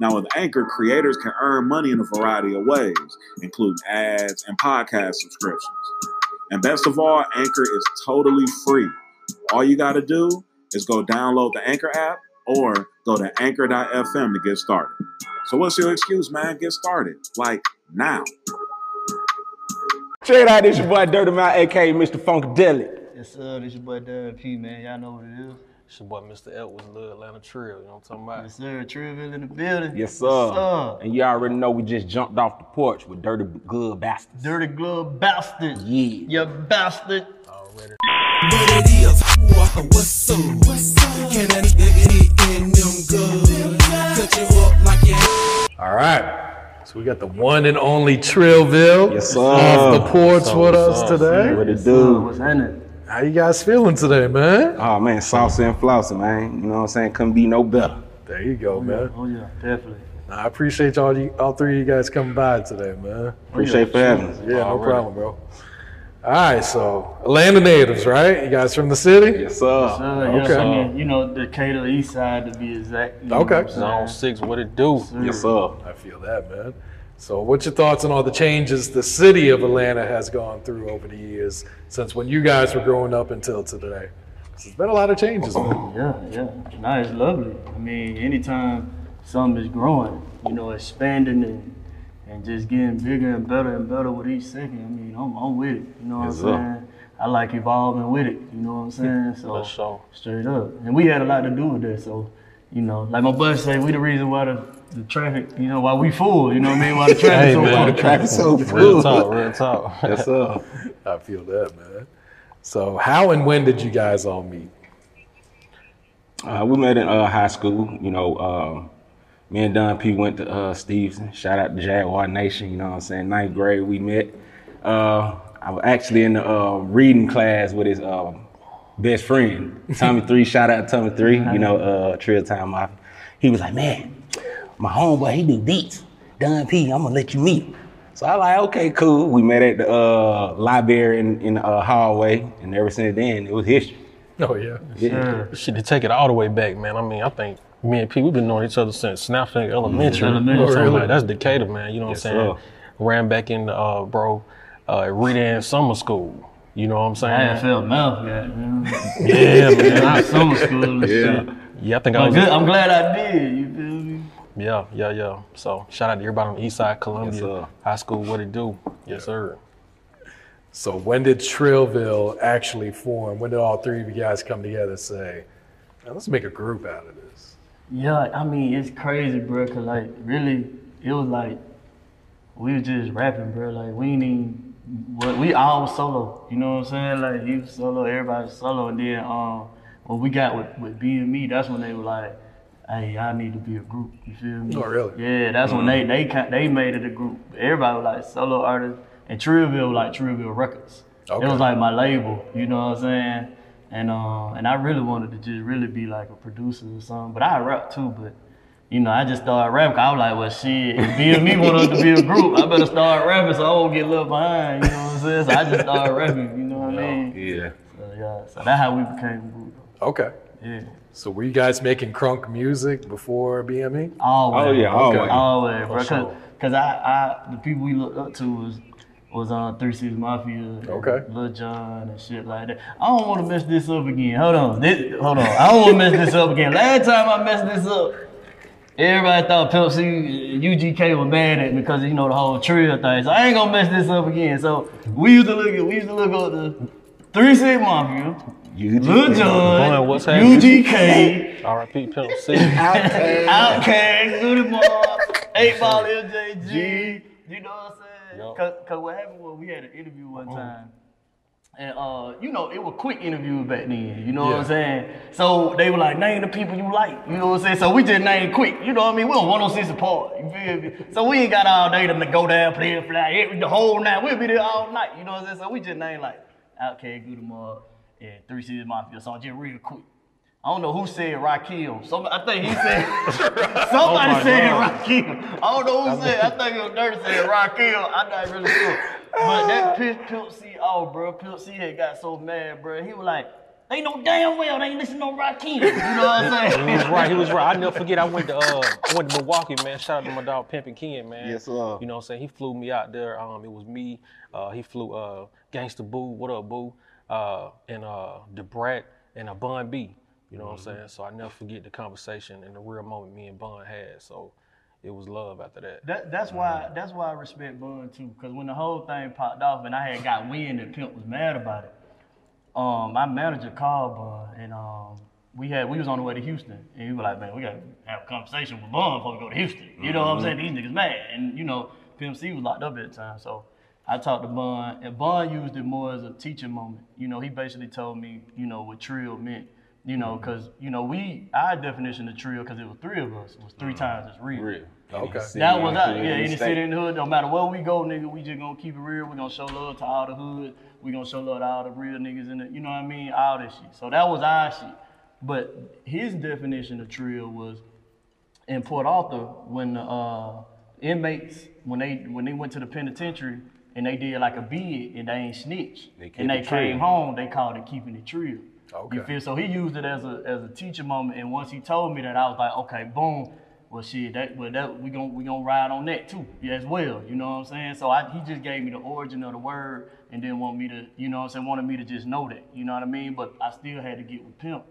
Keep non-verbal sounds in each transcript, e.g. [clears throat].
Now, with Anchor, creators can earn money in a variety of ways, including ads and podcast subscriptions. And best of all, Anchor is totally free. All you got to do is go download the Anchor app or go to anchor.fm to get started. So, what's your excuse, man? Get started. Like now. Check it out, this your boy Dirty Mouth, aka Mr. Funkadelic. Yes, sir. This your boy Don P, man. Y'all know what it is. It's your boy Mr. Edwards, Little Atlanta Trill, you know what I'm talking about? Yes, sir. Trillville in the building. Yes, sir. Yes, sir. And you already know we just jumped off the porch with Dirty Good Bastards. Dirty glove bastard. Yeah. You bastard. Already. What it is, what's up? Can a nigga hit in them good? Cut you up like you All right. So we got the one and only Trillville Yes, sir. off the porch What's up, with what's us up? today. What it do? what's in it? How you guys feeling today, man? Oh man, saucy and flossy, man. You know what I'm saying? Couldn't be no better. There you go, oh, man. Oh yeah, definitely. I appreciate y'all, you, all three of you guys coming by today, man. Appreciate oh, for having us. Yeah, no Already. problem, bro. All right, so Atlanta natives, right? You guys from the city? Yes, sir. Yes, sir. Okay. I mean, you know, Decatur East Side to be exact. Okay. what Zone six, what it do? Yes, sir. I feel that, man. So, what's your thoughts on all the changes the city of Atlanta has gone through over the years since when you guys were growing up until today? There's been a lot of changes, man. [clears throat] Yeah, yeah. Nah, it's lovely. I mean, anytime something is growing, you know, expanding and and just getting bigger and better and better with each second. I mean, I'm, I'm with it. You know what Yes, I'm sir. saying? I like evolving with it. You know what I'm [laughs] saying? So sure. straight up. And we had a lot to do with that. So, you know, like my bus say, we the reason why the, the traffic, you know, while we full. You know what I mean? Why the traffic Hey, so man. full. The Traffic so Real full. talk, real talk. Yes, sir. I feel that, man. So, how and when did you guys all meet? Uh, we met in uh, high school. You know, uh, me and Don P went to uh, Stephenson. Shout out to Jaguar Nation. You know what I'm saying? Ninth grade, we met. Uh, I was actually in the uh, reading class with his uh, best friend, Tommy Three. Shout out to Tommy Three. You know, uh, Trill Time Mafia. He was like, man, my homeboy, he do beats. Don P, I'm gonna let you meet him. So I like, okay, cool. We met at the uh, library in, in the uh, hallway, and ever since then, it was history. Oh, yeah. Yeah. Shit, to take it all the way back, man. I mean, I think me and P, we've been knowing each other since Snapfinger Elementary. Elementary. So, Oh, really? like, that's Decatur, man. You know Yes, what I'm saying? sir. Ran back in, uh, bro, uh, at Redan Summer School. You know what I'm saying? I felt mouth, yeah. Yeah, man. [laughs] Not summer school and shit. Yeah, I think I But was. good, I'm glad I did. You feel me? Yeah, yeah, yeah. So shout out to everybody on the east side, Columbia Yes. High School. What it do? Yes, sir. So, when did Trillville actually form? When did all three of you guys come together and say, "Man, let's make a group out of this? Yeah, I mean it's crazy, bro. Cause like really, it was like we was just rapping, bro. Like we ain't even what we all was solo. You know what I'm saying? Like he was solo, everybody was solo, and then um, when we got with with BME, that's when they were like, "Hey, y'all need to be a group." You feel me? Oh, really? Yeah, that's when they they ca- they made it a group. Everybody was like solo artists, and Trillville was like Trillville Records. Okay. It was like my label. You know what I'm saying? And uh, and I really wanted to just really be like a producer or something, but I rap too, but. You know, I just started rapping. I was like, well, shit, if BME wanted to be a [laughs] group, I better start rapping so I won't get left behind. You know what I'm saying? So I just started rapping. You know what I mean? Yeah. So yeah, so that's how we became a group. Okay. Yeah. So were you guys making crunk music before BME? Always. Oh, yeah, always. Always, bro. For Cause, sure. 'cause I, I, the people we looked up to was, was on Three Six Mafia, Okay. Lil Jon and shit like that. I don't want to mess this up again. Hold on, this, hold on. I don't want to mess this up again. Last time I messed this up, everybody thought Pimp C, UGK was mad at me because you know the whole trio thing. So I ain't gonna mess this up again. So we used to look at, we used to look at the Three Six Mafia, Lil Jon, Boy, what's happening? UGK. [laughs] R.I.P. Pimp C. Outkast, Goodie Mob, 8 Ball MJG. You know what I'm saying? Yup. Cause, Cause what happened was we had an interview one time. And uh, you know, it was quick interviews back then, you know what I'm saying? So they were like, name the people you like, you know what I'm saying? So we just named quick, you know what I mean? We on 106 & Park, you feel me? So we ain't got all day to go down, play a fly, the whole night, we'll be there all night, you know what I'm saying? So we just named like Outkast, Goodie Mob, and Three Six Mafia, so just real quick. I don't know who said Rakim. Some, I think he said [laughs] somebody my said God. Rakim. I don't know who said. I think it was Dirty said Rakim. I'm not really sure. But that pissed Pimp C off, bro. Pimp C had got so mad, bro. He was like, "Ain't no damn well they ain't listen to no Rakim." You know what I'm [laughs] saying? He was right. He was right. I never forget. I went to uh, I went to Milwaukee, man. Shout out to my dog Pimpin' Ken, man. Yes, sir. You know what I'm saying? He flew me out there. Um, it was me. Uh, he flew uh, Gangsta Boo. What up, Boo? Uh, and uh, Da Brat and a Bun B. You know what I'm saying? So I never forget the conversation and the real moment me and Bun had. So it was love after that. That, that's why that's why I respect Bun too, because when the whole thing popped off and I had got wind that Pimp was mad about it, um, my manager called Bun and um, we had we was on the way to Houston and he was like, man, we gotta have a conversation with Bun before we go to Houston. You know what I'm saying? These niggas mad, and you know Pimp C was locked up at the time, so. I talked to Bun, and Bun used it more as a teaching moment. You know, he basically told me, you know, what trill meant. You know, because you know we our definition of trill, because it was three of us, was three times as real. Real. Okay. That was us. Yeah, in the city, in the hood, no matter where we go, nigga, we just gonna keep it real. We gonna show love to all the hood. We gonna show love to all the real niggas in it. You know what I mean? All this shit. So that was our shit. But his definition of trill was in Port Arthur when the uh, inmates when they when they went to the penitentiary and they did like a bid and they ain't snitch They and they came home, they called it keeping it trill. Okay. You feel so he used it as a as a teaching moment, and once he told me that, I was like, okay, boom. Well, shit, that well that we gon' we gonna ride on that too, yeah, as well. You know what I'm saying? So I, he just gave me the origin of the word, and then want me to, you know what I'm saying, wanted me to just know that. You know what I mean? But I still had to get with Pimp.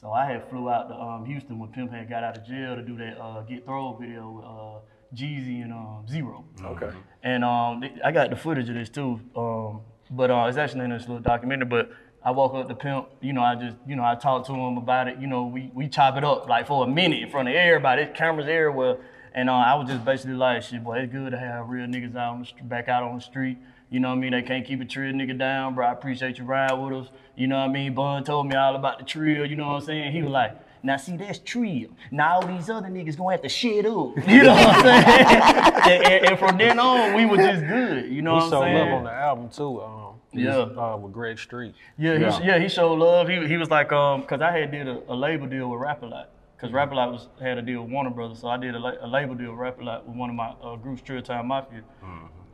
So I had flew out to um, Houston when Pimp had got out of jail to do that uh, Get Throwed video with uh, Jeezy and um, Z-Ro. Okay. And um, I got the footage of this too. Um, but uh, it's actually in this little documentary. But I walk up to Pimp, you know, I just, you know, I talk to him about it. You know, we, we chop it up like for a minute in front of everybody. There's cameras everywhere. And uh, I was just basically like, shit, boy, it's good to have real niggas out on the st- back out on the street. You know what I mean? They can't keep a trill nigga down, bro. I appreciate you riding with us. You know what I mean? Bun told me all about the trill, you know what I'm saying? He was like, now see, that's trill. Now all these other niggas gonna have to shit up. [laughs] You know what I'm saying? [laughs] and, and- and from then on, we were just good. You know He what I'm saying? He showed love on the album too. Um, he was, Yeah. uh, with Greg Street. Yeah, he, yeah, he showed love. He, he was like, um, cause I had did a, a label deal with Rap A Lot. Cause Rap A Lot was had a deal with Warner Brothers, so I did a, la- a label deal with Rap A Lot with one of my uh, groups, Trill Time Mafia.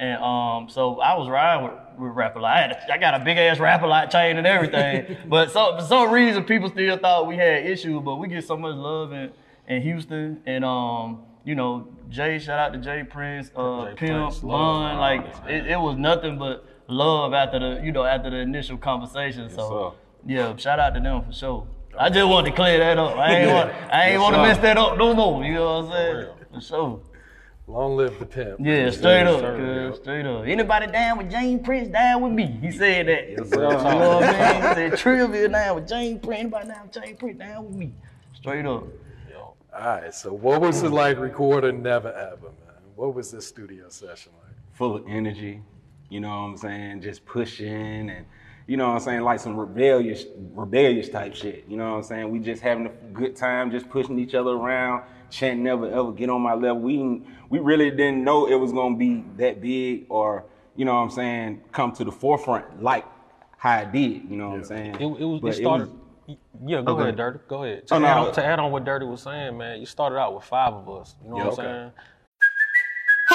And um, so I was riding with, with Rap A Lot. I, had a, I got a big ass Rap A Lot chain and everything. [laughs] but so, for some reason, people still thought we had issues. But we get so much love in, in Houston, and um, you know, Jay, shout out to Jay Prince, uh, Jay Pimp, Bun, like it, it was nothing but love after the, you know, after the initial conversation. So sir. yeah, shout out to them for sure. I just want to clear that up. I ain't want, I ain't want to mess that up no more. You know what I'm saying? For sure. Long live the pimp. Yeah, straight up, sir, cuz, straight up. Anybody down with James Prince down with me? He said that. you know what I mean? He said trivia down with James Prince. Anybody down with James Prince down with me? Straight up. Yo. All right. So what was it like recording Neva Eva, man? What was this studio session like? Full of energy. You know what I'm saying? Just pushing and you know what I'm saying, like some rebellious, rebellious type shit. You know what I'm saying? We just having a good time, just pushing each other around, chanting never ever get on my level. We we really didn't know it was gonna be that big or you know what I'm saying, come to the forefront like how it did. You know what I'm saying? It, it was. But It started. yeah, go Okay. ahead, Dirty. Go ahead. To, Oh, no. add on, to add on what Dirty was saying, man, you started out with five of us. You know Yeah, what. I'm saying?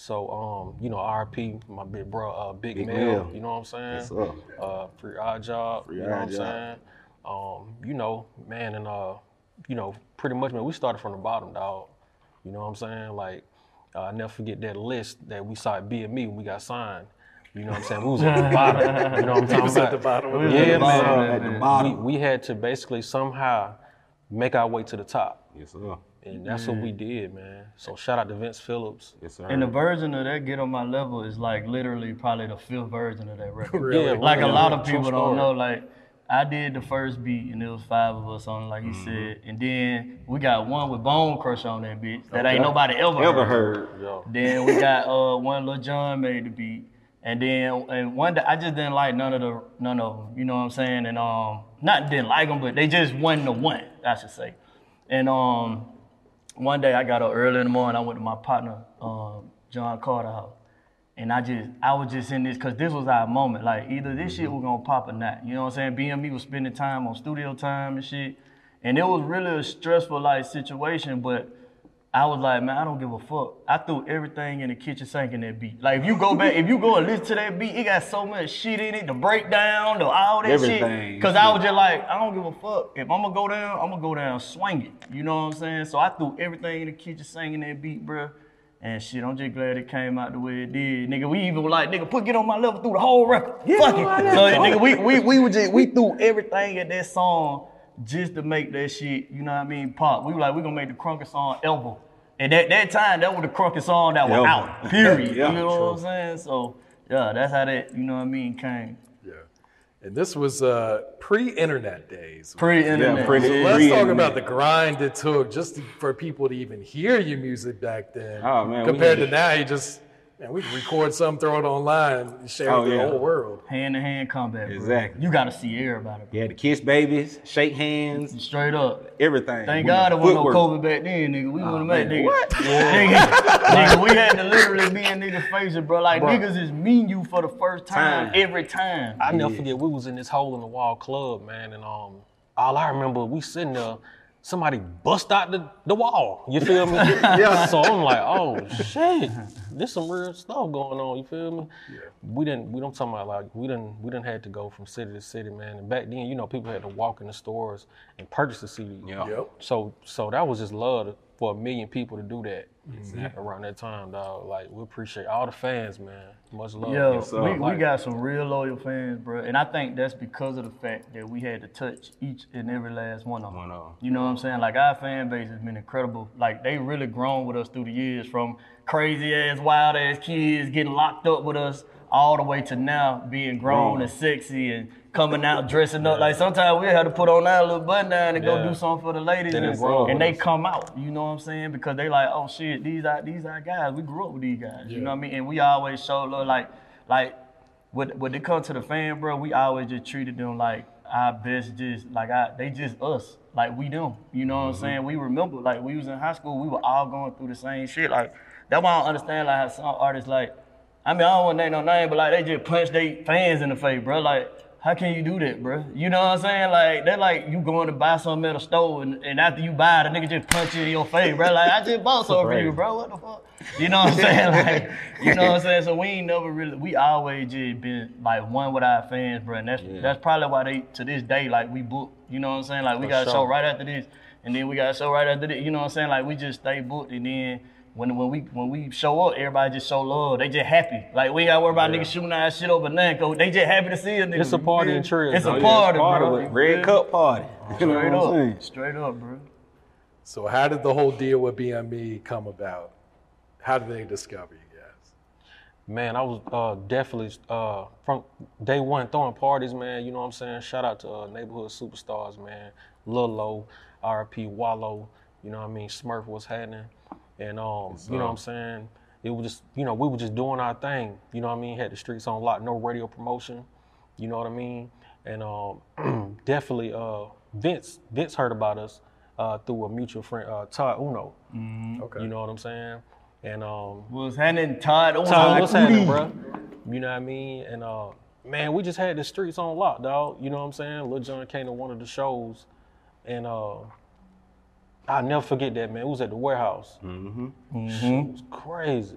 So, um, you know, RP, my big bro, uh, Big, Big Mel, Mel. you know what I'm saying? Yes, sir. Uh, free odd job, Free you know what I'm Job. saying? Um, you know, man, and uh, you know, pretty much, man, we started from the bottom, dog. You know what I'm saying? Like, uh, I never forget that list that we saw at BME when we got signed. You know what I'm saying? We was at the [laughs] bottom. You know what I'm talking about? at the bottom of Yeah, man. At the bottom. We, we had to basically somehow make our way to the top. Yes, sir. And that's what we did, man. So shout out to Vince Phillips. Yes, sir. And the version of that get on my level is like literally probably the fifth version of that record. [laughs] Really? Yeah, Like a lot of people don't know. Like I did the first beat and it was five of us on, it, like he said, and then we got one with Bone Crush on that bitch that ain't nobody ever Ever heard. heard? Yo. Then we [laughs] got uh one Lil Jon made the beat. And then and one day I just didn't like none of the none of them. You know what I'm saying? And um not didn't like them, but they just wasn't the one, I should say. And um one day I got up early in the morning, I went to my partner, um, John Carter house. And I just, I was just in this, cause this was our moment. Like either this shit was gonna pop or not. You know what I'm saying? BME was spending time on studio time and shit. And it was really a stressful like situation, but I was like, man, I don't give a fuck. I threw everything in the kitchen sink in that beat. Like if you go back, if you go and listen to that beat, it got so much shit in it, the breakdown, the all that Everything. shit. Cause I was just like, I don't give a fuck. If I'm gonna go down, I'm gonna go down swinging. You know what I'm saying? So I threw everything in the kitchen sink in that beat, bro. And shit, I'm just glad it came out the way it did. Nigga, we even were like, nigga, put get on my level through the whole record. Fuck it. So nigga, we we we were just we threw everything at that song just to make that shit, you know what I mean, pop. We were like, we gonna make the Crunker song ever. And at that time, that was the Crunker song that was Ever. out. Period. [laughs] Yeah, you know true. what I'm saying? So yeah, that's how that, you know what I mean, came. Yeah. And this was uh, pre-internet days. Pre-internet. Yeah, pretty- So let's talk Pre-internet. about the grind it took just to- for people to even hear your music back then. Oh, man, Compared to now, you just man, we can record something, throw it online, and share Oh, it with yeah. the whole world. Hand to hand combat. bro. Exactly. You gotta see everybody. Bro. You had to kiss babies, shake hands, Straight up. everything. Thank We- God there wasn't no. COVID back then, nigga. We wouldn't have nigga. What? [laughs] nigga, nigga, we had to literally be in niggas' faces, bro. Like Bro. niggas is mean you for the first time, Time. every time. I never forget we was in this hole in the wall club, man, and um, all I remember we sitting there, somebody bust out the, the wall. You feel me? [laughs] yeah. So I'm like, oh shit, this some real stuff going on. You feel me? Yeah. We didn't. We don't talk about like we didn't. We didn't had to go from city to city, man. And back then, you know, people had to walk in the stores and purchase the CD. Yeah. Yep. So so that was just love for a million people to do that Mm-hmm. around that time, dog. Like we appreciate all the fans, man. Much love. Yeah, Yes, sir. we, we got some real loyal fans, bro. And I think that's because of the fact that we had to touch each and every last one of them. One of 'em. You know what I'm saying? Like our fan base has been incredible. Like they really grown with us through the years from crazy ass, wild ass kids getting locked up with us all the way to now being grown Grown. and sexy and coming out dressing up. Like sometimes we had to put on our little button down and go do something for the ladies and, and they come out. You know what I'm saying? Because they like, oh shit, these are these are guys. We grew up with these guys. You know what I mean? And we always show love like like when when they come to the fan, bro, we always just treated them like our best just like I they just us. Like we them. You know what I'm saying? We remember like we was in high school, we were all going through the same shit. Like that's why I don't understand like how some artists like I mean I don't want to name no name, but like they just punch their fans in the face, bro. Like how can you do that, bro? You know what I'm saying? Like they're like you going to buy something at a store and, and after you buy it, the nigga just punch you in your face, bro. Like I just [laughs] bought something for you, bro. What the fuck? You know what I'm saying? [laughs] Like you know what I'm saying? So we ain't never really we always just been like one with our fans, bro. And that's that's probably why they to this day like we book. You know what I'm saying? Like we For got a show right after this, and then we got a show right after this. You know what I'm saying? Like we just stay booked, and then when when we when we show up, everybody just show love. They just happy. Like we ain't gotta worry about niggas shooting our shit over nothing. 'cause They just happy to see a nigga. It's a party feel in me? Trill, It's though. a Yeah, party, Part bro. of it. Red Cup party. Straight what saying? up, straight up, bro. So how did the whole deal with BME come about? How did they discover you guys? Man, I was uh, definitely uh, from day one throwing parties, man. You know what I'm saying? Shout out to uh, neighborhood superstars, man. Lil Low, RP Wallow. You know what I mean? Smurf was happening, and um, you know what I'm saying? It was just, you know, we were just doing our thing. You know what I mean? Had the streets on lock, no radio promotion. You know what I mean? And um, [clears throat] definitely, uh, Vince Vince heard about us uh, through a mutual friend, uh, Todd Uno. Okay. You know what I'm saying? And um, Was handing Todd on Todd, what's happening, bro? You know what I mean? And uh, man, we just had the streets on lock, dog. You know what I'm saying? Lil Jon came to one of the shows, and uh, I'll never forget that, man. It was at the warehouse. Mm-hmm. Shit was crazy.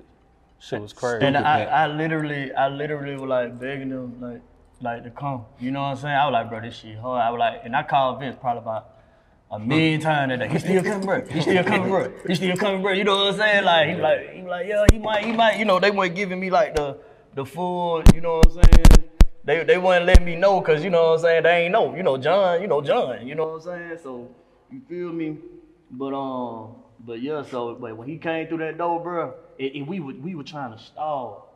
Shit was crazy. And I, I literally, I literally was like begging them, like, like to come. You know what I'm saying? I was like, bro, this shit hard. I was like, and I called Vince probably about a million times that day. He still coming, bro. He still [laughs] coming, bro. He still coming, bro. You know what I'm saying? Like, he like, he like, yeah, he might, he might. You know, they weren't giving me like the, the full. You know what I'm saying? They, they wouldn't let me know, cause you know what I'm saying. They ain't know. You know, John. You know, John. You know what I'm saying? So, you feel me? But um, but yeah. So, but when he came through that door, bro, it, we were we were trying to stall.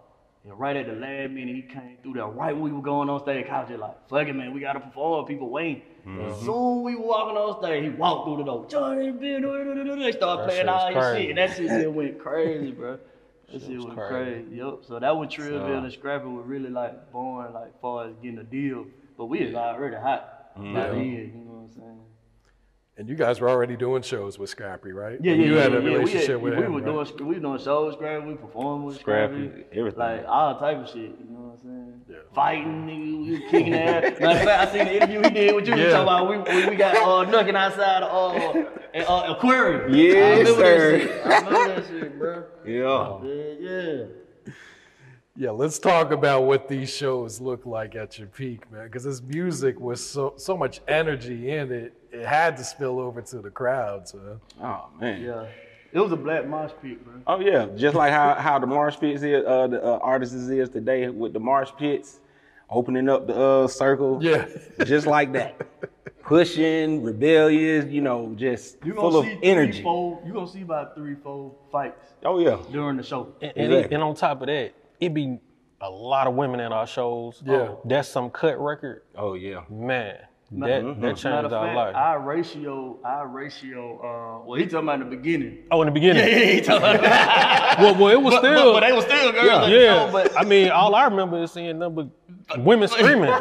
And right at the last minute, he came through there. Right when we were going on stage, I was just like, fuck it, man, we gotta perform. People waiting. As soon we were walking on stage, he walked through the door. Johnny B, they started That playing all crazy. shit. And that shit just went crazy, bro. [laughs] That shit was was crazy. crazy. Yep. So that was Trillville So- and Scrappy were really like born like far as getting a deal. But we was already hot. By Yeah. you know what I'm saying? And you guys were already doing shows with Scrappy, right? Yeah, yeah, You yeah. had a yeah, we relationship had- with we him. were right? doing we were doing shows with Scrappy, we performed with Scrappy, Scrappy, everything. like all type of shit. You know what I'm saying? Yeah. Fighting, nigga, we was kicking ass. Matter of fact, I seen the interview he did with you. Yeah. Yeah. Talking about we, we, we got uh, knocking outside of uh, uh, aquarium. Yes, I sir. That shit. I remember that shit, bro. Yeah. Yeah, yeah. Yeah, let's talk about what these shows look like at your peak, man. Because this music was so so much energy in it. It had to spill over to the crowd. man. Oh man. Yeah. It was a black marsh pit, bro. Oh yeah, just like how how the marsh pits is, uh, the uh, artists is today with the marsh pits, opening up the uh, circle. Yeah. just like that, pushing, rebellious. You know, just You full gonna of see energy. three, four. You gonna see about three, four fights Oh yeah, during the show. And, and, Exactly. and on top of that, it be a lot of women at our shows. Yeah. That's some cut record. oh yeah. Man, that, Matter that Matter changed of our fact, life. our ratio, our ratio. Uh, well, he talking about in the beginning. oh, in the beginning. Yeah, he talking about. [laughs] Well, well, it was but, still. but, but they were still girls. yeah, at the show, but I mean, all I remember is seeing number women screaming. [laughs]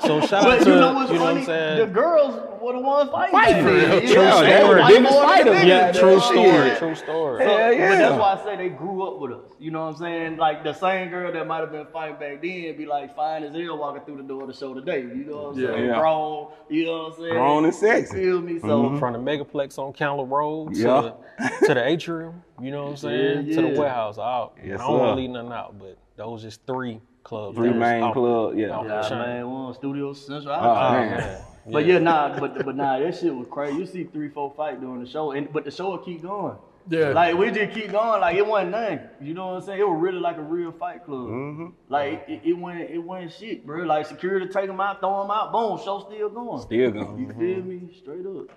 so shout out to you know what's you know what? I'm saying. the girls were the ones fighting. Fighting. back then. True Yeah, story. they were Biggest fighting fighters. the yeah, niggas. true Yeah. story. True story. So, Hell But yeah. that's why I say they grew up with us. You know what I'm saying? Like the same girl that might have been fighting back then be like fine as hell walking through the door of the show today. You know what I'm Yeah. saying? Yeah. Grown. You know what I'm saying? Grown and sexy. You feel me? So mm-hmm. From the megaplex on Candler Road to, Yeah. the, to the atrium, you know what I'm saying? Yeah, To the warehouse. I, Yes, I don't want to leave nothing out, but those just three clubs. Three that main off- club. Yeah. off Yeah, the chain. man, we Studio Central. Oh, I- man. man. But yeah, nah, but but nah, that shit was crazy. You see three, four fight during the show, and but the show will keep going. Yeah. Like we just keep going, like it wasn't nothing. You know what I'm saying? It was really like a real fight club. Mm-hmm. Like it, it went, it went shit, bro. Like security take them out, throw them out, boom, show still going. Still going. You going. feel me? Straight up.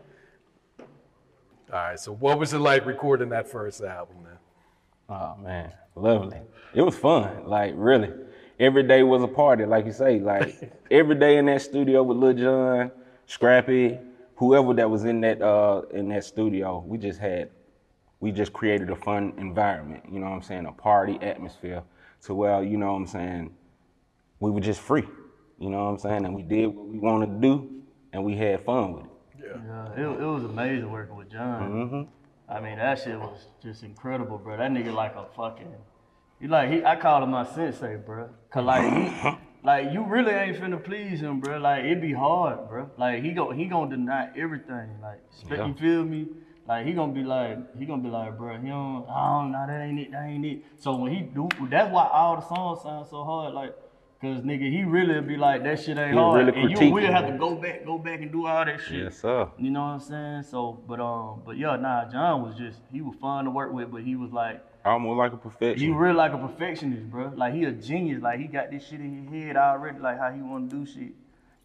All right. So what was it like recording that first album, then? Oh man, lovely. It was fun. Like really, every day was a party. Like you say, like [laughs] every day in that studio with Lil Jon, Scrappy, whoever that was in that uh in that studio, we just had, we just created a fun environment. You know what I'm saying? A party atmosphere. To where you know what I'm saying, we were just free. You know what I'm saying? And we did what we wanted to do, and we had fun with it. Yeah, it, it was amazing working with John. Mm-hmm. I mean, that shit was just incredible, bro. That nigga like a fucking, he like he. I call him my sensei, bro. Cause like he, [coughs] like you really ain't finna please him, bro. Like it'd be hard, bro. Like he gon' he gonna deny everything. Like Yeah. you feel me? Like he gonna be like he gonna be like, bro. He don't. I don't know. That ain't it. That ain't it. So when he do, that's why all the songs sound so hard. Like Cause nigga, he really be like that shit ain't He'll hard, really and you will have to go back, go back and do all that shit. Yes, sir. You know what I'm saying? So, but um, but yeah, nah, John was just he was fun to work with, but he was like Almost like a perfection. he really like a perfectionist, bro. Like he a genius. Like he got this shit in his head already, like how he want to do shit.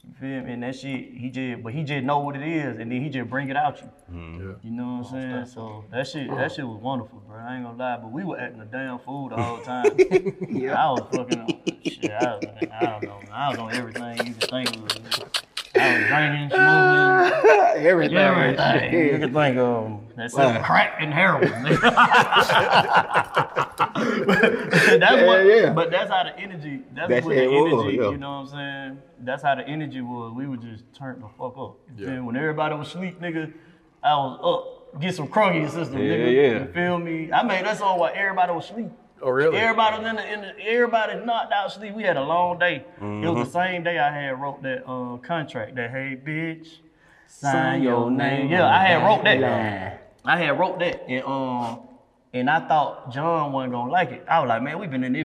You feel me? And that shit, he just, but he just know what it is, and then he just bring it out you. Mm-hmm. You know what I'm saying? So that shit, that shit was wonderful, bro. I ain't gonna lie, but we were acting a damn fool the whole time. [laughs] yeah. I was fucking on shit. I, was, I don't know. I was on everything you can think of. I was drinking, smoking, [laughs] Everything. everything. You can think of that's Wow. crack and heroin. [laughs] [laughs] that's what, yeah. But that's how the energy. That's That's what the it was, energy. yeah. You know what I'm saying? That's how the energy was. We would just turn the fuck up. You Yeah. When everybody was asleep, nigga, I was up. Get some crunky system, Yeah, nigga. yeah. You feel me? I made that song while everybody was asleep. Oh, really? Everybody was in the, in the everybody knocked out sleep. We had a long day. It was Mm-hmm. the same day I had wrote that uh, contract. That hey bitch, sign your name. Yeah, I had wrote that. I had wrote that, and um, and I thought John wasn't gonna like it. I was like, man, we've been in this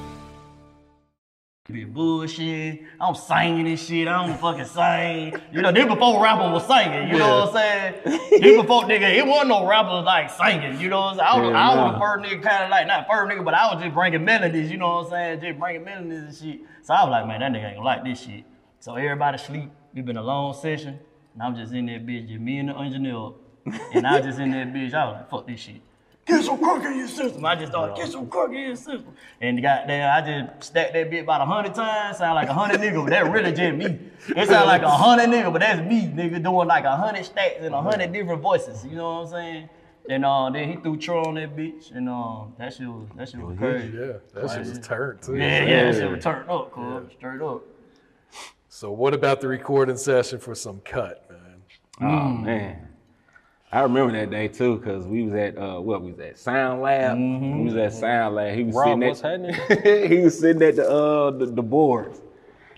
Be bullshit. I'm singing this shit. I don't fucking sing. You know, this before rapper was singing. You know what I'm saying? this before nigga, it wasn't no rappers like singing. You know what I'm saying? I was, Yeah, I was the first nigga, kind of like not first nigga, but I was just bringing melodies. You know what I'm saying? Just bringing melodies and shit. So I was like, man, that nigga ain't gonna like this shit. So everybody sleep. It been a long session, and I'm just in that bitch, just me and the engineer, and I was just in that bitch. I was like, fuck this shit. Get some crook in your system. I just thought, get some crook in your system. And goddamn, I just stacked that bit about a hundred times. Sound like a hundred nigga, but that really just me. It sound like a hundred nigga, but that's me, nigga, doing like a hundred stacks in a hundred different voices. You know what I'm saying? And uh, then he threw Tro on that bitch, and uh, that shit was that shit was crazy. Yeah, that shit was turned too. Yeah, yeah, that shit was turned up, cuz straight up. So what about the recording session for some cut, man? Oh man. I remember that day too, cause we was at uh, what we was at Sound Lab. We was at Sound Lab. He was Rob, sitting what's at happening? [laughs] he was sitting at the uh the, the boards,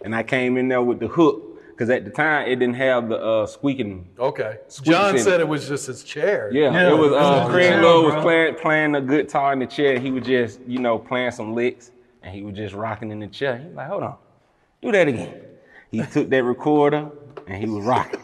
and I came in there with the hook, cause at the time it didn't have the uh squeaking. Okay. Squeaks John in said it. it was just his chair. Yeah, Yeah, it was it uh was Craig chill, Love was playing playing the guitar in the chair. He was just you know playing some licks, and he was just rocking in the chair. He was like, hold on, do that again. He took that recorder and he was rocking.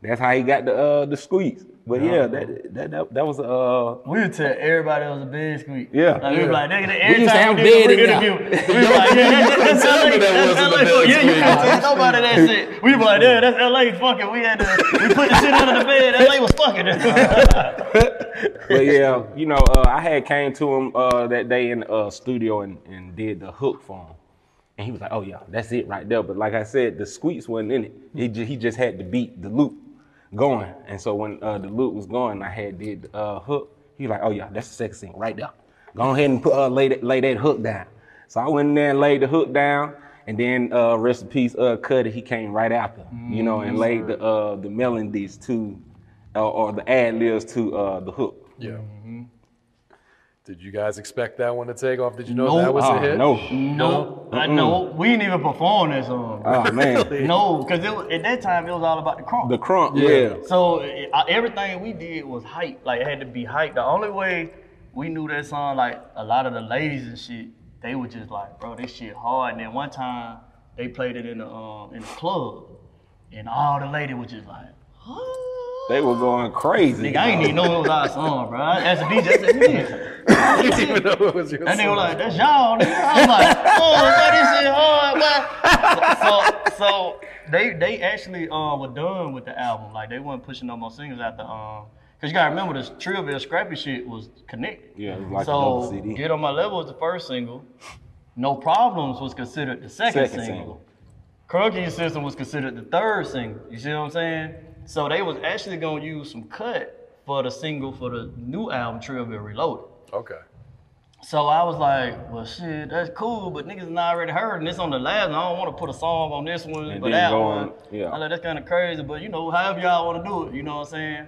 That's how he got the uh the squeaks. But yeah, that that that, that was uh We would tell everybody it was a bed squeak. Yeah. Like, we were like, nigga, every used to time we did bed a in interview, we was [laughs] like, yeah, that, that, that's LA. that That's LA. the Yeah, you squeak. couldn't tell nobody that shit. We was like, yeah, that's LA fucking. We had to, we put the shit under the bed. LA was fucking. [laughs] but yeah, you know, uh, I had came to him uh, that day in the uh, studio and, and did the hook for him. And he was like, oh yeah, that's it right there. But like I said, the squeaks wasn't in it. He just, he just had to beat the loop going. And so when uh, the loop was going, I had did the uh, hook. He was like, oh yeah, that's the second scene right there. Go ahead and put, uh, lay, that, lay that hook down. So I went in there and laid the hook down. And then uh, rest in peace, uh, Cuddy, he came right after, you know, and laid the uh, the melodies to, uh, or the ad libs to uh, the hook. Yeah. Did you guys expect that one to take off? Did you know No. that was Oh, a hit? no. no, I know. We didn't even perform that song. Oh man, [laughs] No, because at that time it was all about the crunk. the crunk, yeah. So it, I, everything we did was hype. Like it had to be hype. The only way we knew that song, like a lot of the ladies and shit, they were just like, bro, this shit hard. And then one time they played it in the um in the club, and all the ladies were just like, They were going crazy. nigga, I ain't even know it was our song, bro. I asked the DJ, I said, "Nigga." I didn't even know it was your That nigga song. was like, that's y'all. Nigga. I was like, oh, man, this shit hard, man. So, so they they actually um were done with the album. Like they weren't pushing no more singles after um. Cause you gotta remember this Trillville Scrappy shit was connected. Yeah, it was like so CD. Get on My Level was the first single. No Problems was considered the second, Second single. single. Crunky System was considered the third single. You see what I'm saying? So they was actually gonna use some cut for the single for the new album Trillville Reloaded. Okay. So I was like, well, shit, that's cool, but niggas not already heard, and this on the last one. I don't want to put a song on this one, And but that one. yeah. I like, that's kind of crazy, but you know, however y'all want to do it, you know what I'm saying?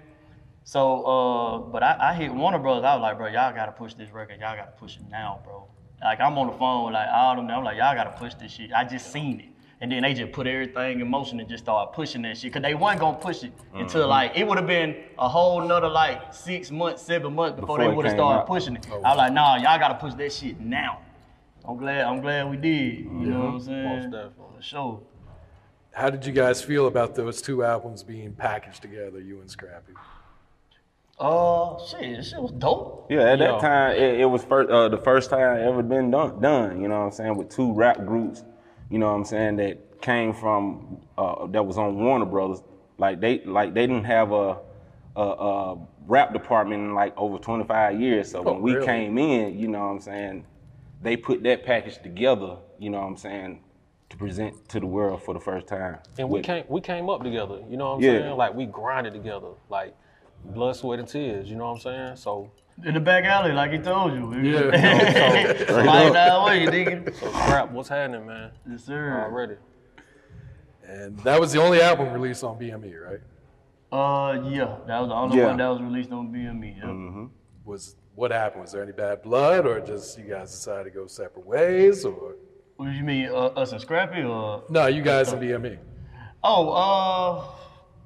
So, uh, but I, I hit Warner Brothers. I was like, bro, y'all gotta push this record. Y'all gotta push it now, bro. Like I'm on the phone with like all of them. I'm like, y'all gotta push this shit. I just seen it, and then they just put everything in motion and just started pushing that shit. Cause they wasn't gonna push it until Mhm. like it would have been a whole nother like six months, seven months before, Before they would have started out. pushing it. Oh, I was like, nah, y'all gotta push that shit now. I'm glad. I'm glad we did. You know what I'm Most saying? definitely. For sure. How did you guys feel about those two albums being packaged together, you and Scrappy? Uh, shit, this shit was dope. Yeah, at Yo. that time, it, it was first, uh, the first time ever been done, done. You know what I'm saying? With two rap groups, you know what I'm saying, that came from uh, that was on Warner Brothers. Like they, like they didn't have a, a, a rap department in like over 25 years. So when Oh, we really? came in, you know what I'm saying, they put that package together. You know what I'm saying, to present to the world for the first time. And we came we came up together, you know what I'm Yeah. saying? Like we grinded together, like blood, sweat, and tears, you know what I'm saying? So In the back alley, like he told you. Yeah. Slide that way, nigga. so scrap, what's happening, man? Yes, sir. Already. And that was the only album released on BME, right? Uh, yeah, that was the only Yeah. one that was released on BME. Yeah. Mm-hmm. Was what happened? Was there any bad blood, or just you guys decided to go separate ways, or What do you mean, uh, us and Scrappy, or? no? You guys and BME. Oh, uh, 'Cause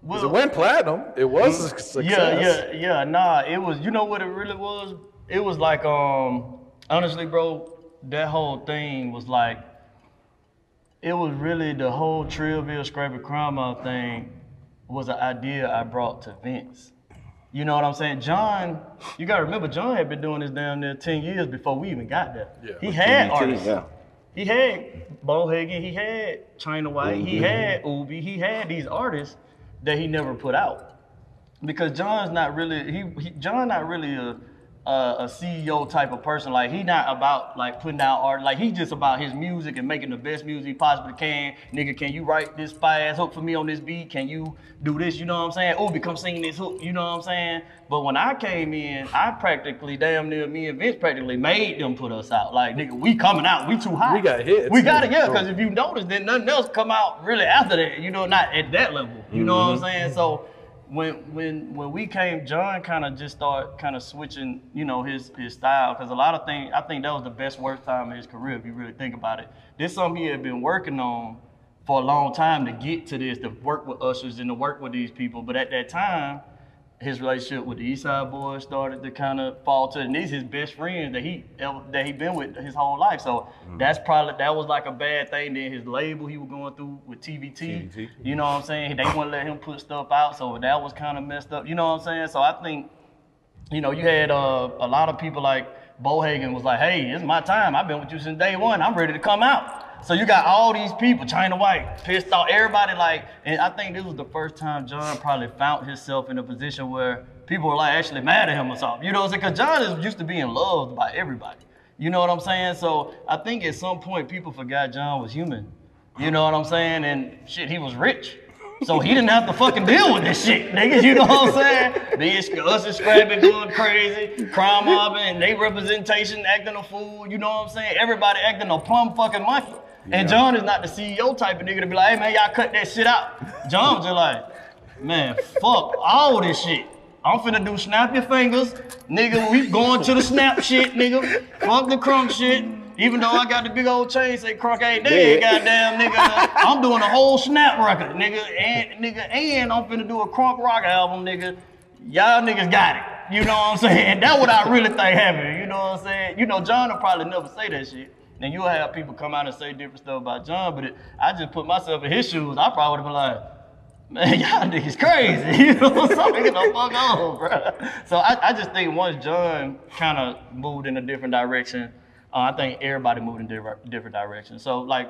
well, it went platinum. It was a success. yeah, yeah, yeah. Nah, it was. You know what it really was? It was like, um, honestly, bro, that whole thing was like, it was really the whole Trillville Scrappy Crime Mob thing was an idea I brought to Vince. You know what I'm saying? John, you gotta remember, John had been doing this down there 10 years before we even got there. Yeah. He had BET, artists. yeah. He had Bohagon, he had China White, he Mhm. had Oobie, he had these artists that he never put out. Because John's not really he, he John not really a, a a CEO type of person. Like he not about like putting out art. Like he just about his music and making the best music he possibly can. Nigga, can you write this fire ass hook for me on this beat? Can you do this? You know what I'm saying? Oh, become singing this hook. You know what I'm saying? But when I came in, I practically damn near me and Vince practically made them put us out. Like nigga, we coming out. We too hot. We got hits. We got it, yeah. Because if you notice, then nothing else come out really after that. You know, not at that level. You know what I'm mm-hmm. saying? Mm-hmm. So when when when we came, John kind of just started kind of switching, you know, his his style. Because a lot of things, I think that was the best worst time in his career if you really think about it. This something he had been working on for a long time to get to this, to work with ushers and to work with these people. But at that time, his relationship with the East Side Boyz started to kind of fall to, and these his best friends that he ever, that he been with his whole life. So that's probably that was like a bad thing. Then his label he was going through with TVT, TVT. you know what I'm saying? They wouldn't let him put stuff out, so that was kind of messed up. You know what I'm saying? So I think you know, you had uh, a lot of people like Bohagon was like, hey, it's my time. I've been with you since day one. I'm ready to come out. So you got all these people, China White, pissed off, everybody like, and I think this was the first time John probably found himself in a position where people were like actually mad at him or something. You know what I'm saying? Because John is used to being loved by everybody. You know what I'm saying? So I think at some point people forgot John was human. You know what I'm saying? And shit, he was rich. So he didn't have to fucking deal with this shit, nigga. You know what I'm saying? These us and Scrappy going crazy, crime mobbing, and they representation acting a fool. You know what I'm saying? Everybody acting a plum fucking monkey. And John is not the CEO type of nigga to be like, hey man, y'all cut that shit out. John just like, man, fuck all this shit. I'm finna do snap your fingers, nigga. We going to the snap [laughs] shit, nigga. Fuck the crunk shit. Even though I got the big old chain say crunk ain't dead, goddamn nigga. I'm doing a whole snap record, nigga. And nigga, and I'm finna do a crunk rock album, nigga. Y'all niggas got it. You know what I'm saying? [laughs] That's what I really think happened. You know what I'm saying? You know, John will probably never say that shit. Then you'll have people come out and say different stuff about John, but it, I just put myself in his shoes. I probably would have been like, man, [laughs] y'all niggas crazy. [laughs] You know, [laughs] so get the fuck on, bro. So I, I just think once John kind of moved in a different direction, uh, I think everybody moved in different different directions. So like,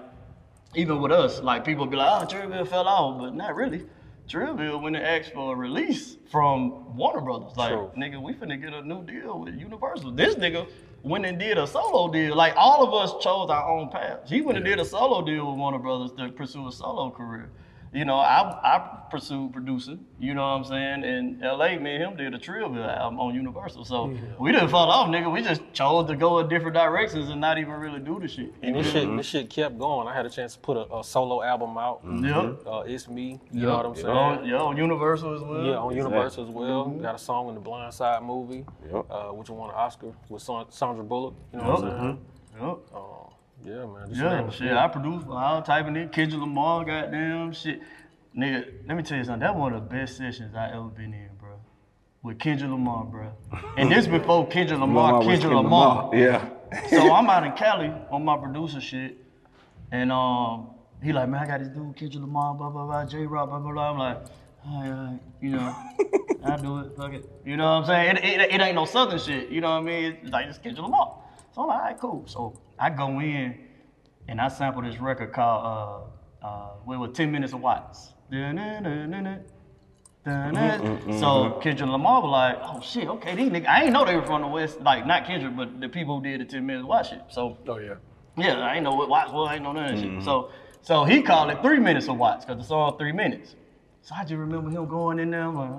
even with us, like people be like, oh, Trillville fell off, but not really. Trillville went and asked for a release from Warner Brothers. Like, True. nigga, we finna get a new deal with Universal. This nigga went and did a solo deal. Like all of us chose our own paths. He went and did a solo deal with Warner Brothers to pursue a solo career. You know, I I pursued producing. You know what I'm saying? In L.A., me and him did a Trillville album on Universal. So we didn't fall off, nigga. We just chose to go in different directions and not even really do the shit. And this shit, this shit kept going. I had a chance to put a, a solo album out. Yep. Uh, it's me. You know what I'm saying? On, yeah, on Universal as well. Yeah, on Universal as well. Got a song in the Blind Side movie, Yep. uh, which won an Oscar with Sandra Bullock. You know what I'm saying? Yep. Uh, yeah, man. This Yeah, shit- shit. I produced. I was typing in Kendrick Lamar, goddamn shit. Nigga, let me tell you something. That one of the best sessions I ever been in, bro. With Kendrick Lamar, bro. And this before Kendrick [laughs] Lamar, was Kendrick Kendrick Lamar. Yeah. so I'm out in Cali on my producer shit, and um, he like, man, I got this dude, Kendrick Lamar, blah blah blah, Jay Rock, blah blah blah. I'm like, all right, all right, you know, [laughs] I do it, fuck it. You know what I'm saying? It, it, it ain't no Southern shit. You know what I mean? It's like just Kendrick Lamar. So I'm like, all right, cool. So I go in, and I sample this record called uh, uh, well, it was 10 Minutes of Watts. So Kendrick Lamar was like, oh shit, okay, these niggas, I ain't know they were from the West, like not Kendrick, but the people who did the 10 Minutes of Watts shit. So Oh yeah. yeah, I ain't know what Watts was, I ain't know none of that shit. So so he called it three minutes of Watts, because the song three minutes. So I just remember him going in there, I'm like, uh,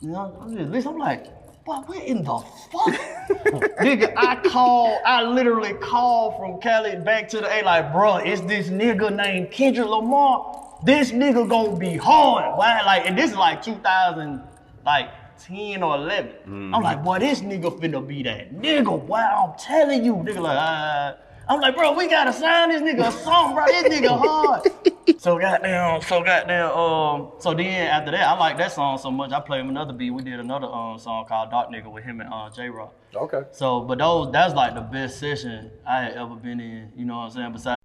you know, I'm just listening, I'm like, boy, what in the fuck? nigga, I call, I literally called from Cali back to the A, like, bro, it's this nigga named Kendrick Lamar. This nigga gonna be hard. Why? Like, and this is like 2000, like 10 or 11. I'm like, boy, this nigga finna be that nigga. Wow, I'm telling you, nigga, like, uh, I'm like, bro, we gotta sign this nigga a song, bro. This nigga hard. So goddamn, so goddamn, um, so then after that, I like that song so much. I played him another beat. We did another um song called Dark Nigga with him and uh, Jay Rock. Okay. So, but those that's like the best session I had ever been in. You know what I'm saying? Besides.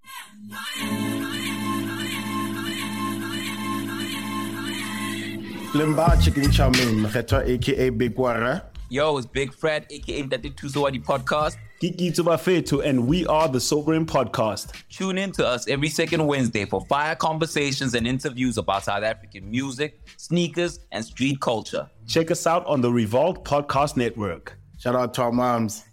Limba Chicken Chow Mein, aka Big Wara. Yo, it's Big Fred, aka Daddy Tuzawadi Podcast. Kiki Tubafetu, and we are the Sobering Podcast. Tune in to us every second Wednesday for fire conversations and interviews about South African music, sneakers, and street culture. Check us out on the Revolt Podcast Network. Shout out to our moms.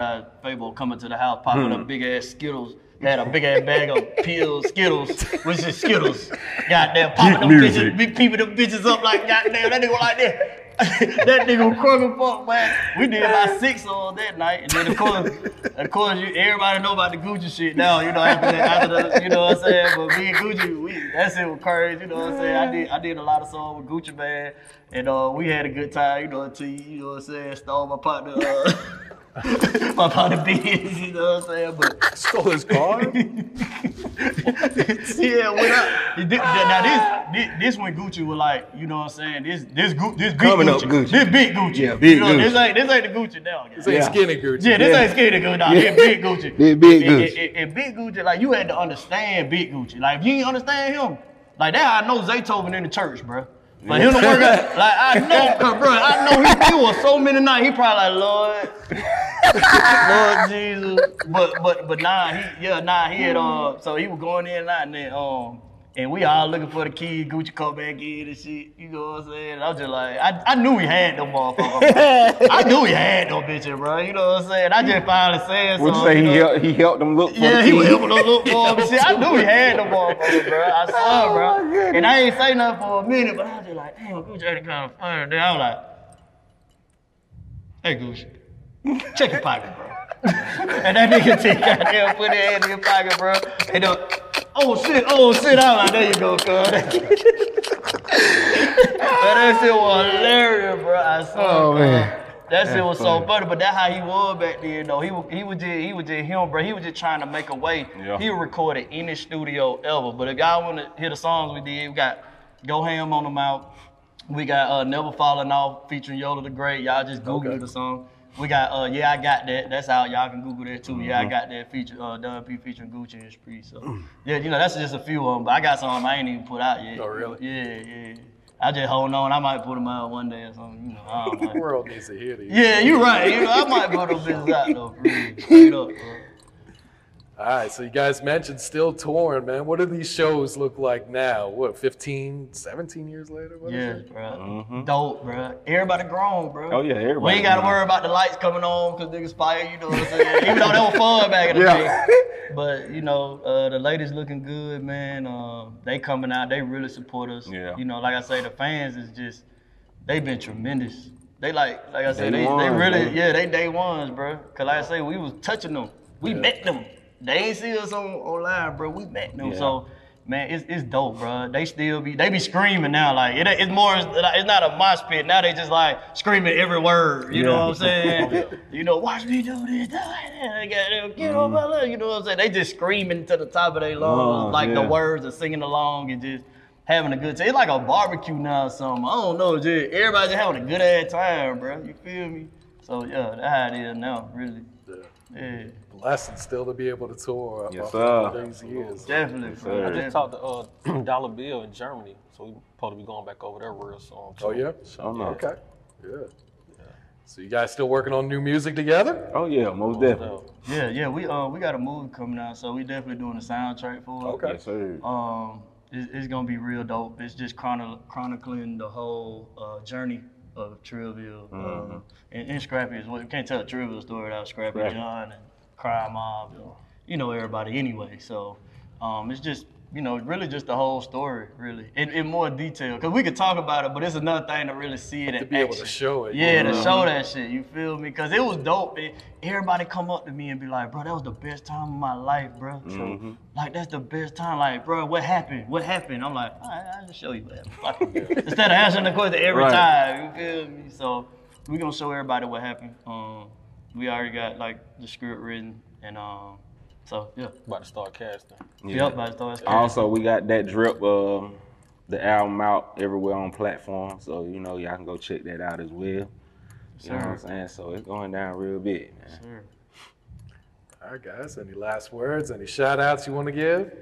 uh, Fabo coming to the house, popping up big ass Skittles. Had a big ass bag of pills, Skittles, which is Skittles. Goddamn, popping them bitches, big peeping them bitches up like goddamn, that nigga like that. [laughs] that nigga was as fuck, man. We did about [laughs] six on that night, and then of course, of course, you, everybody know about the Gucci shit now. You know after that, after the, you know what I'm saying. But me and Gucci, we that shit was crazy. You know what I'm saying. I did, I did a lot of songs with Gucci Mane, and uh, we had a good time. You know until you, you know what I'm saying, stole my partner. Uh, [laughs] my partner beans, you know what I'm saying? But Stole his car. [laughs] yeah, when I, thi- now this, this this when Gucci was like, you know what I'm saying? This this Gu- this big Coming up Gucci. Gucci. This big Gucci. Yeah, big you know, This ain't this ain't the Gucci now. This ain't skinny Gucci. Yeah, this Yeah. ain't skinny Gucci. Nah, Yeah. this big Gucci. This big And- Gucci. And, and big Gucci, like you had to understand big Gucci. Like if you ain't understand him, like that, I know Zaytoven in the church, bro. But him to work out, [laughs] like I know, bro, I know he, [laughs] he was so many nights. He probably like Lord, [laughs] Lord Jesus. But but but nah, he yeah nah he had uh so he was going in and out and then um and we all looking for the key. Gucci come back in and shit. You know what I'm saying? I was just like I, I knew he had them motherfuckers. [laughs] I knew he had them bitches, bro. You know what I'm saying? I just finally said Would you say he you know? helped, he helped them look for Yeah, the he was helping us look for him [laughs] shit. I knew he had them motherfuckers, bro. I [laughs] saw, bro. And I ain't say nothing for a minute, but I was just like, damn, Gucci ain't kind of funny. Then I was like, hey, Gucci, check your pocket, bro. and that nigga take goddamn put his hand in your pocket, bro. And uh, oh shit, oh shit, I was like, there you go, cuz. [laughs] but that shit was hilarious, bro. I saw, Oh, man. That shit was so funny, but that's how he was back then, though. He was, he was just, he was just him, bro. He was just trying to make a way. Yeah. He recorded any studio ever. But if y'all want to hear the songs we did, we got Go Ham on the Mouth. We got uh, Never Falling Off featuring Yoda the Great. Y'all just Google Okay. the song. We got uh, Yeah, I Got That. That's out. Y'all can Google that too. Yeah, I Mm-hmm. Got That feature, uh, Don P featuring Gucci and Spree. So, yeah, you know, that's just a few of them. But I got some I ain't even put out yet. Oh, really? Yeah, yeah. I just hold on. I might put them out one day or something. You know, I don't. [laughs] The world needs to hear these. Yeah, you're right. You know, I might put them bitches out though, for real. [laughs] Straight up, bro. All right, so you guys mentioned still touring, man. What do these shows look like now? What, 15, 17 years later? What is Yeah, it? bro. Dope, bro. Everybody grown, bro. Oh, yeah, everybody We ain't got to worry about the lights coming on because niggas fire, you know what I'm saying? Even though they were fun back in the Yeah. day. But, you know, uh, the ladies looking good, man. Um, they coming out. They really support us. Yeah. You know, like I say, the fans is just, they've been tremendous. They like, like I said, Day they, they really, baby. yeah, they day ones, bro. Cause like I say, we was touching them. We met them. They ain't see us on online, bro. We met them. Yeah. So man, it's, it's dope, bro. They still be they be screaming now. Like it, it's more, it's not a mosh pit. Now they just like screaming every word. You know what I'm saying? [laughs] you know, watch me do this. do that. They got them, get on my mm-hmm. leg. You know what I'm saying? They just screaming to the top of their lungs, Oh, like the words are singing along and just having a good time. It's like a barbecue now or something. I don't know, just everybody just having a good ass time, bro. You feel me? So yeah, that's how it is now, really. Yeah. Blessed still to be able to tour. Yes, sir. all these years. Definitely, Yes, sir. I just talked to uh, [clears throat] Dollar Bill in Germany, so we supposed to be going back over there real soon. Oh, too. yeah? Oh, no. Okay. Good. So you guys still working on new music together? Oh yeah, most definitely. Yeah, yeah, we uh we got a movie coming out, so we definitely doing a soundtrack for it. Okay. Yes, sir. Um, it's, it's gonna be real dope. It's just chroni- chronicling the whole uh, journey of Trillville. Uh, and, and Scrappy is what you can't tell a Trillville story without Scrappy Scrappy. Jon and Crime Mob. And, you know everybody anyway. So um, it's just you know really just the whole story really in, in more detail because we could talk about it, but it's another thing to really see it and To be able to show it. Yeah, to Mhm. show that shit. You feel me? Cause it was dope. It, everybody come up to me and be like, "Bro, that was the best time of my life, bro." Mhm. Like that's the best time. Like, bro, what happened? What happened? I'm like, all right, I'll just show you what [laughs] happened. Instead of answering the question every Right. time, you feel me? So we gonna show everybody what happened. Um, we already got like the script written, and um, so yeah. About to start casting. Yep, about to start casting. Also, we got that drip, um, the album out everywhere on platforms, so you know y'all can go check that out as well. You know what I'm saying? So it's going down real big, man. Sure. All right, guys. Any last words? Any shout outs you want to give?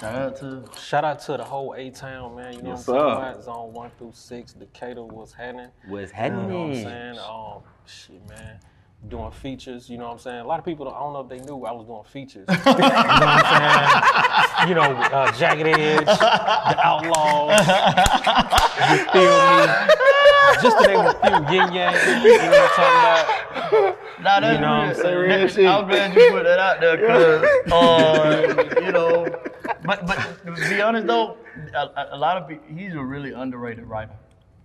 Shout out to Shout out to the whole A Town, man. You know Yes, what I'm talking sir. about? Zone one through six, Decatur was happening. What's You know what I'm happening? saying? Um, shit, man. Doing features, you know what I'm saying? A lot of people, don't, I don't know if they knew I was doing features. [laughs] you know what I'm saying? You know, uh, Jagged Edge, The Outlaws, you feel me? Just to name a few, Ying Yang, you know what I'm talking about? Nah, that's You know what I'm saying? Real shit. I'm glad you put that out there, cause uh, you know, but but to be honest though, a, a- a lot of people, he's a really underrated writer.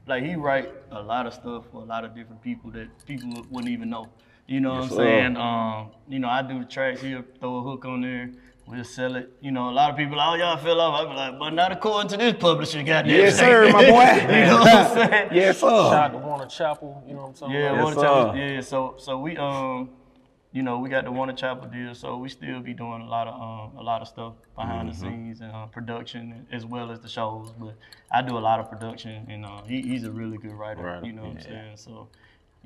Like he write a lot of stuff for a lot of different people that people wouldn't even know. You know Yes, what I'm saying? Um, you know, I do the tracks. He'll throw a hook on there. We'll sell it. You know, a lot of people, oh y'all feel off. I be like, but not according to this publisher, goddamn. Yes, sir, my [laughs] boy. you know what I'm saying? [laughs] Yes, sir. Shout out to Warner Chappell, you know what I'm talking Yeah, about? Warner Chappell. Yeah, so so we um, you know, we got the Warner Chappell deal, so we still be doing a lot of um, a lot of stuff behind the Mhm. scenes and uh, production as well as the shows. But I do a lot of production, and uh, he, he's a really good writer. Right, You know what I'm saying? So.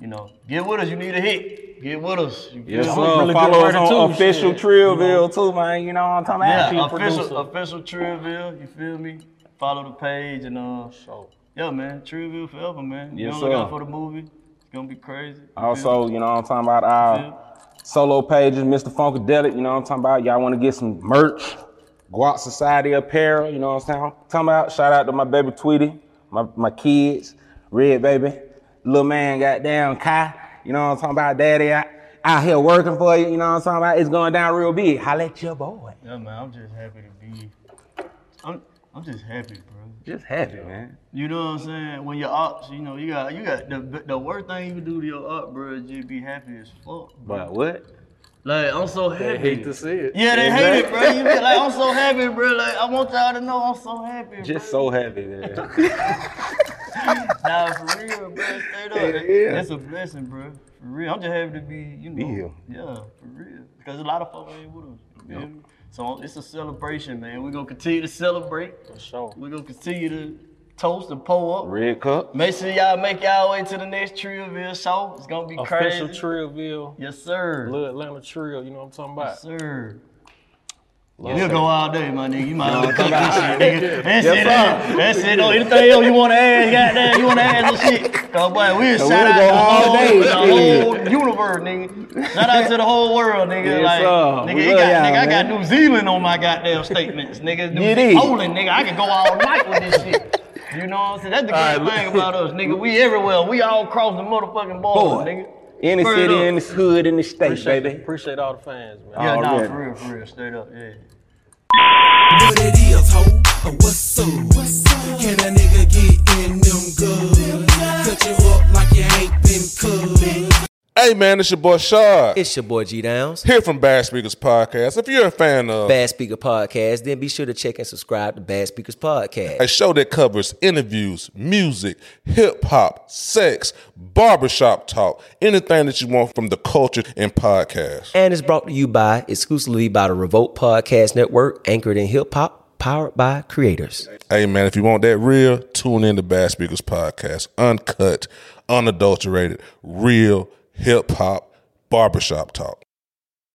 You know, get with us. You need a hit. Get with us. You Yes, sir. really Follow us on too, official shit. Trillville too, man. You know what I'm talking about? Yeah, official, producer. official Trillville. You feel me? Follow the page and uh, So, yeah, man, Trillville forever, man. You know, don't look sir. out for the movie. It's gonna be crazy. You Also, you know what I'm talking about our solo pages, Mr. Funkadelic, you know what I'm talking about? Y'all want to get some merch, Guap Society apparel, you know what I'm saying? talking about? Shout out to my baby Tweety, my, my kids, Red Baby, little man goddamn Kai, you know what I'm talking about? Daddy out, out here working for you, you know what I'm talking about? It's going down real big. Holla at your boy. Yeah, man, I'm just happy to be. I'm, I'm just happy, bro. Just happy, man. You know what I'm saying? When your ops, you know, you got, you got the the worst thing you can do to your op, bro, is just be happy as fuck. But what? Like I'm so happy. They hate to see it. Yeah, they hate it, bro. You be like, I'm so happy, bro. Like I want y'all to know I'm so happy. Just so happy, man. [laughs] Nah, for real, bro. Straight up. Yeah, yeah. That's a blessing, bro. For real. I'm just happy to be, you know. Be here. Yeah, for real. Because a lot of folks ain't with us. You feel me? So it's a celebration, man. We're gonna continue to celebrate. for sure. We're gonna continue to toast and pull up. Red Cup. Make sure y'all make y'all way to the next Trillville show. It's gonna be crazy. Official crazy. Trillville, Yes, sir. Little Atlanta Trill, you know what I'm talking about? Yes, sir. We'll go all day, my nigga. You might as well cook this shit, nigga. That's Yes, it. sir. That's it. Oh, anything else you want to add? Goddamn, you want to add some shit? Cause boy, we'll So shout we'll out to the whole, day, the whole universe, nigga. Shout out to the whole world, nigga. Yes, like, sir. nigga, We it got, nigga, I got. New Zealand on my goddamn statements, nigga. New. Poland, nigga. I can go all night with this shit. You know what I'm saying? That's the great right, thing about us, nigga. We everywhere. We all cross the motherfucking border, Boy. nigga. In the city, up. in the hood, in the state, Appreciate, baby. appreciate all the fans, man. Yeah, nah, for real, for real, straight up, yeah. What it is, ho? Uh, What's up? Can a nigga get in them good? Cut you up like you ain't been cut. Hey man, it's your boy Shard. It's your boy G Downs. Here from Bad Speakers Podcast. If you're a fan of Bad Speaker Podcast, then be sure to check and subscribe to Bad Speakers Podcast. a show that covers interviews, music, hip hop, sex, barbershop talk, anything that you want from the culture and podcast. And it's brought to you by exclusively by the Revolt Podcast Network, anchored in hip hop, powered by creators. Hey man, if you want that real, tune in to Bad Speakers Podcast. Uncut, unadulterated, real hip hop barbershop talk.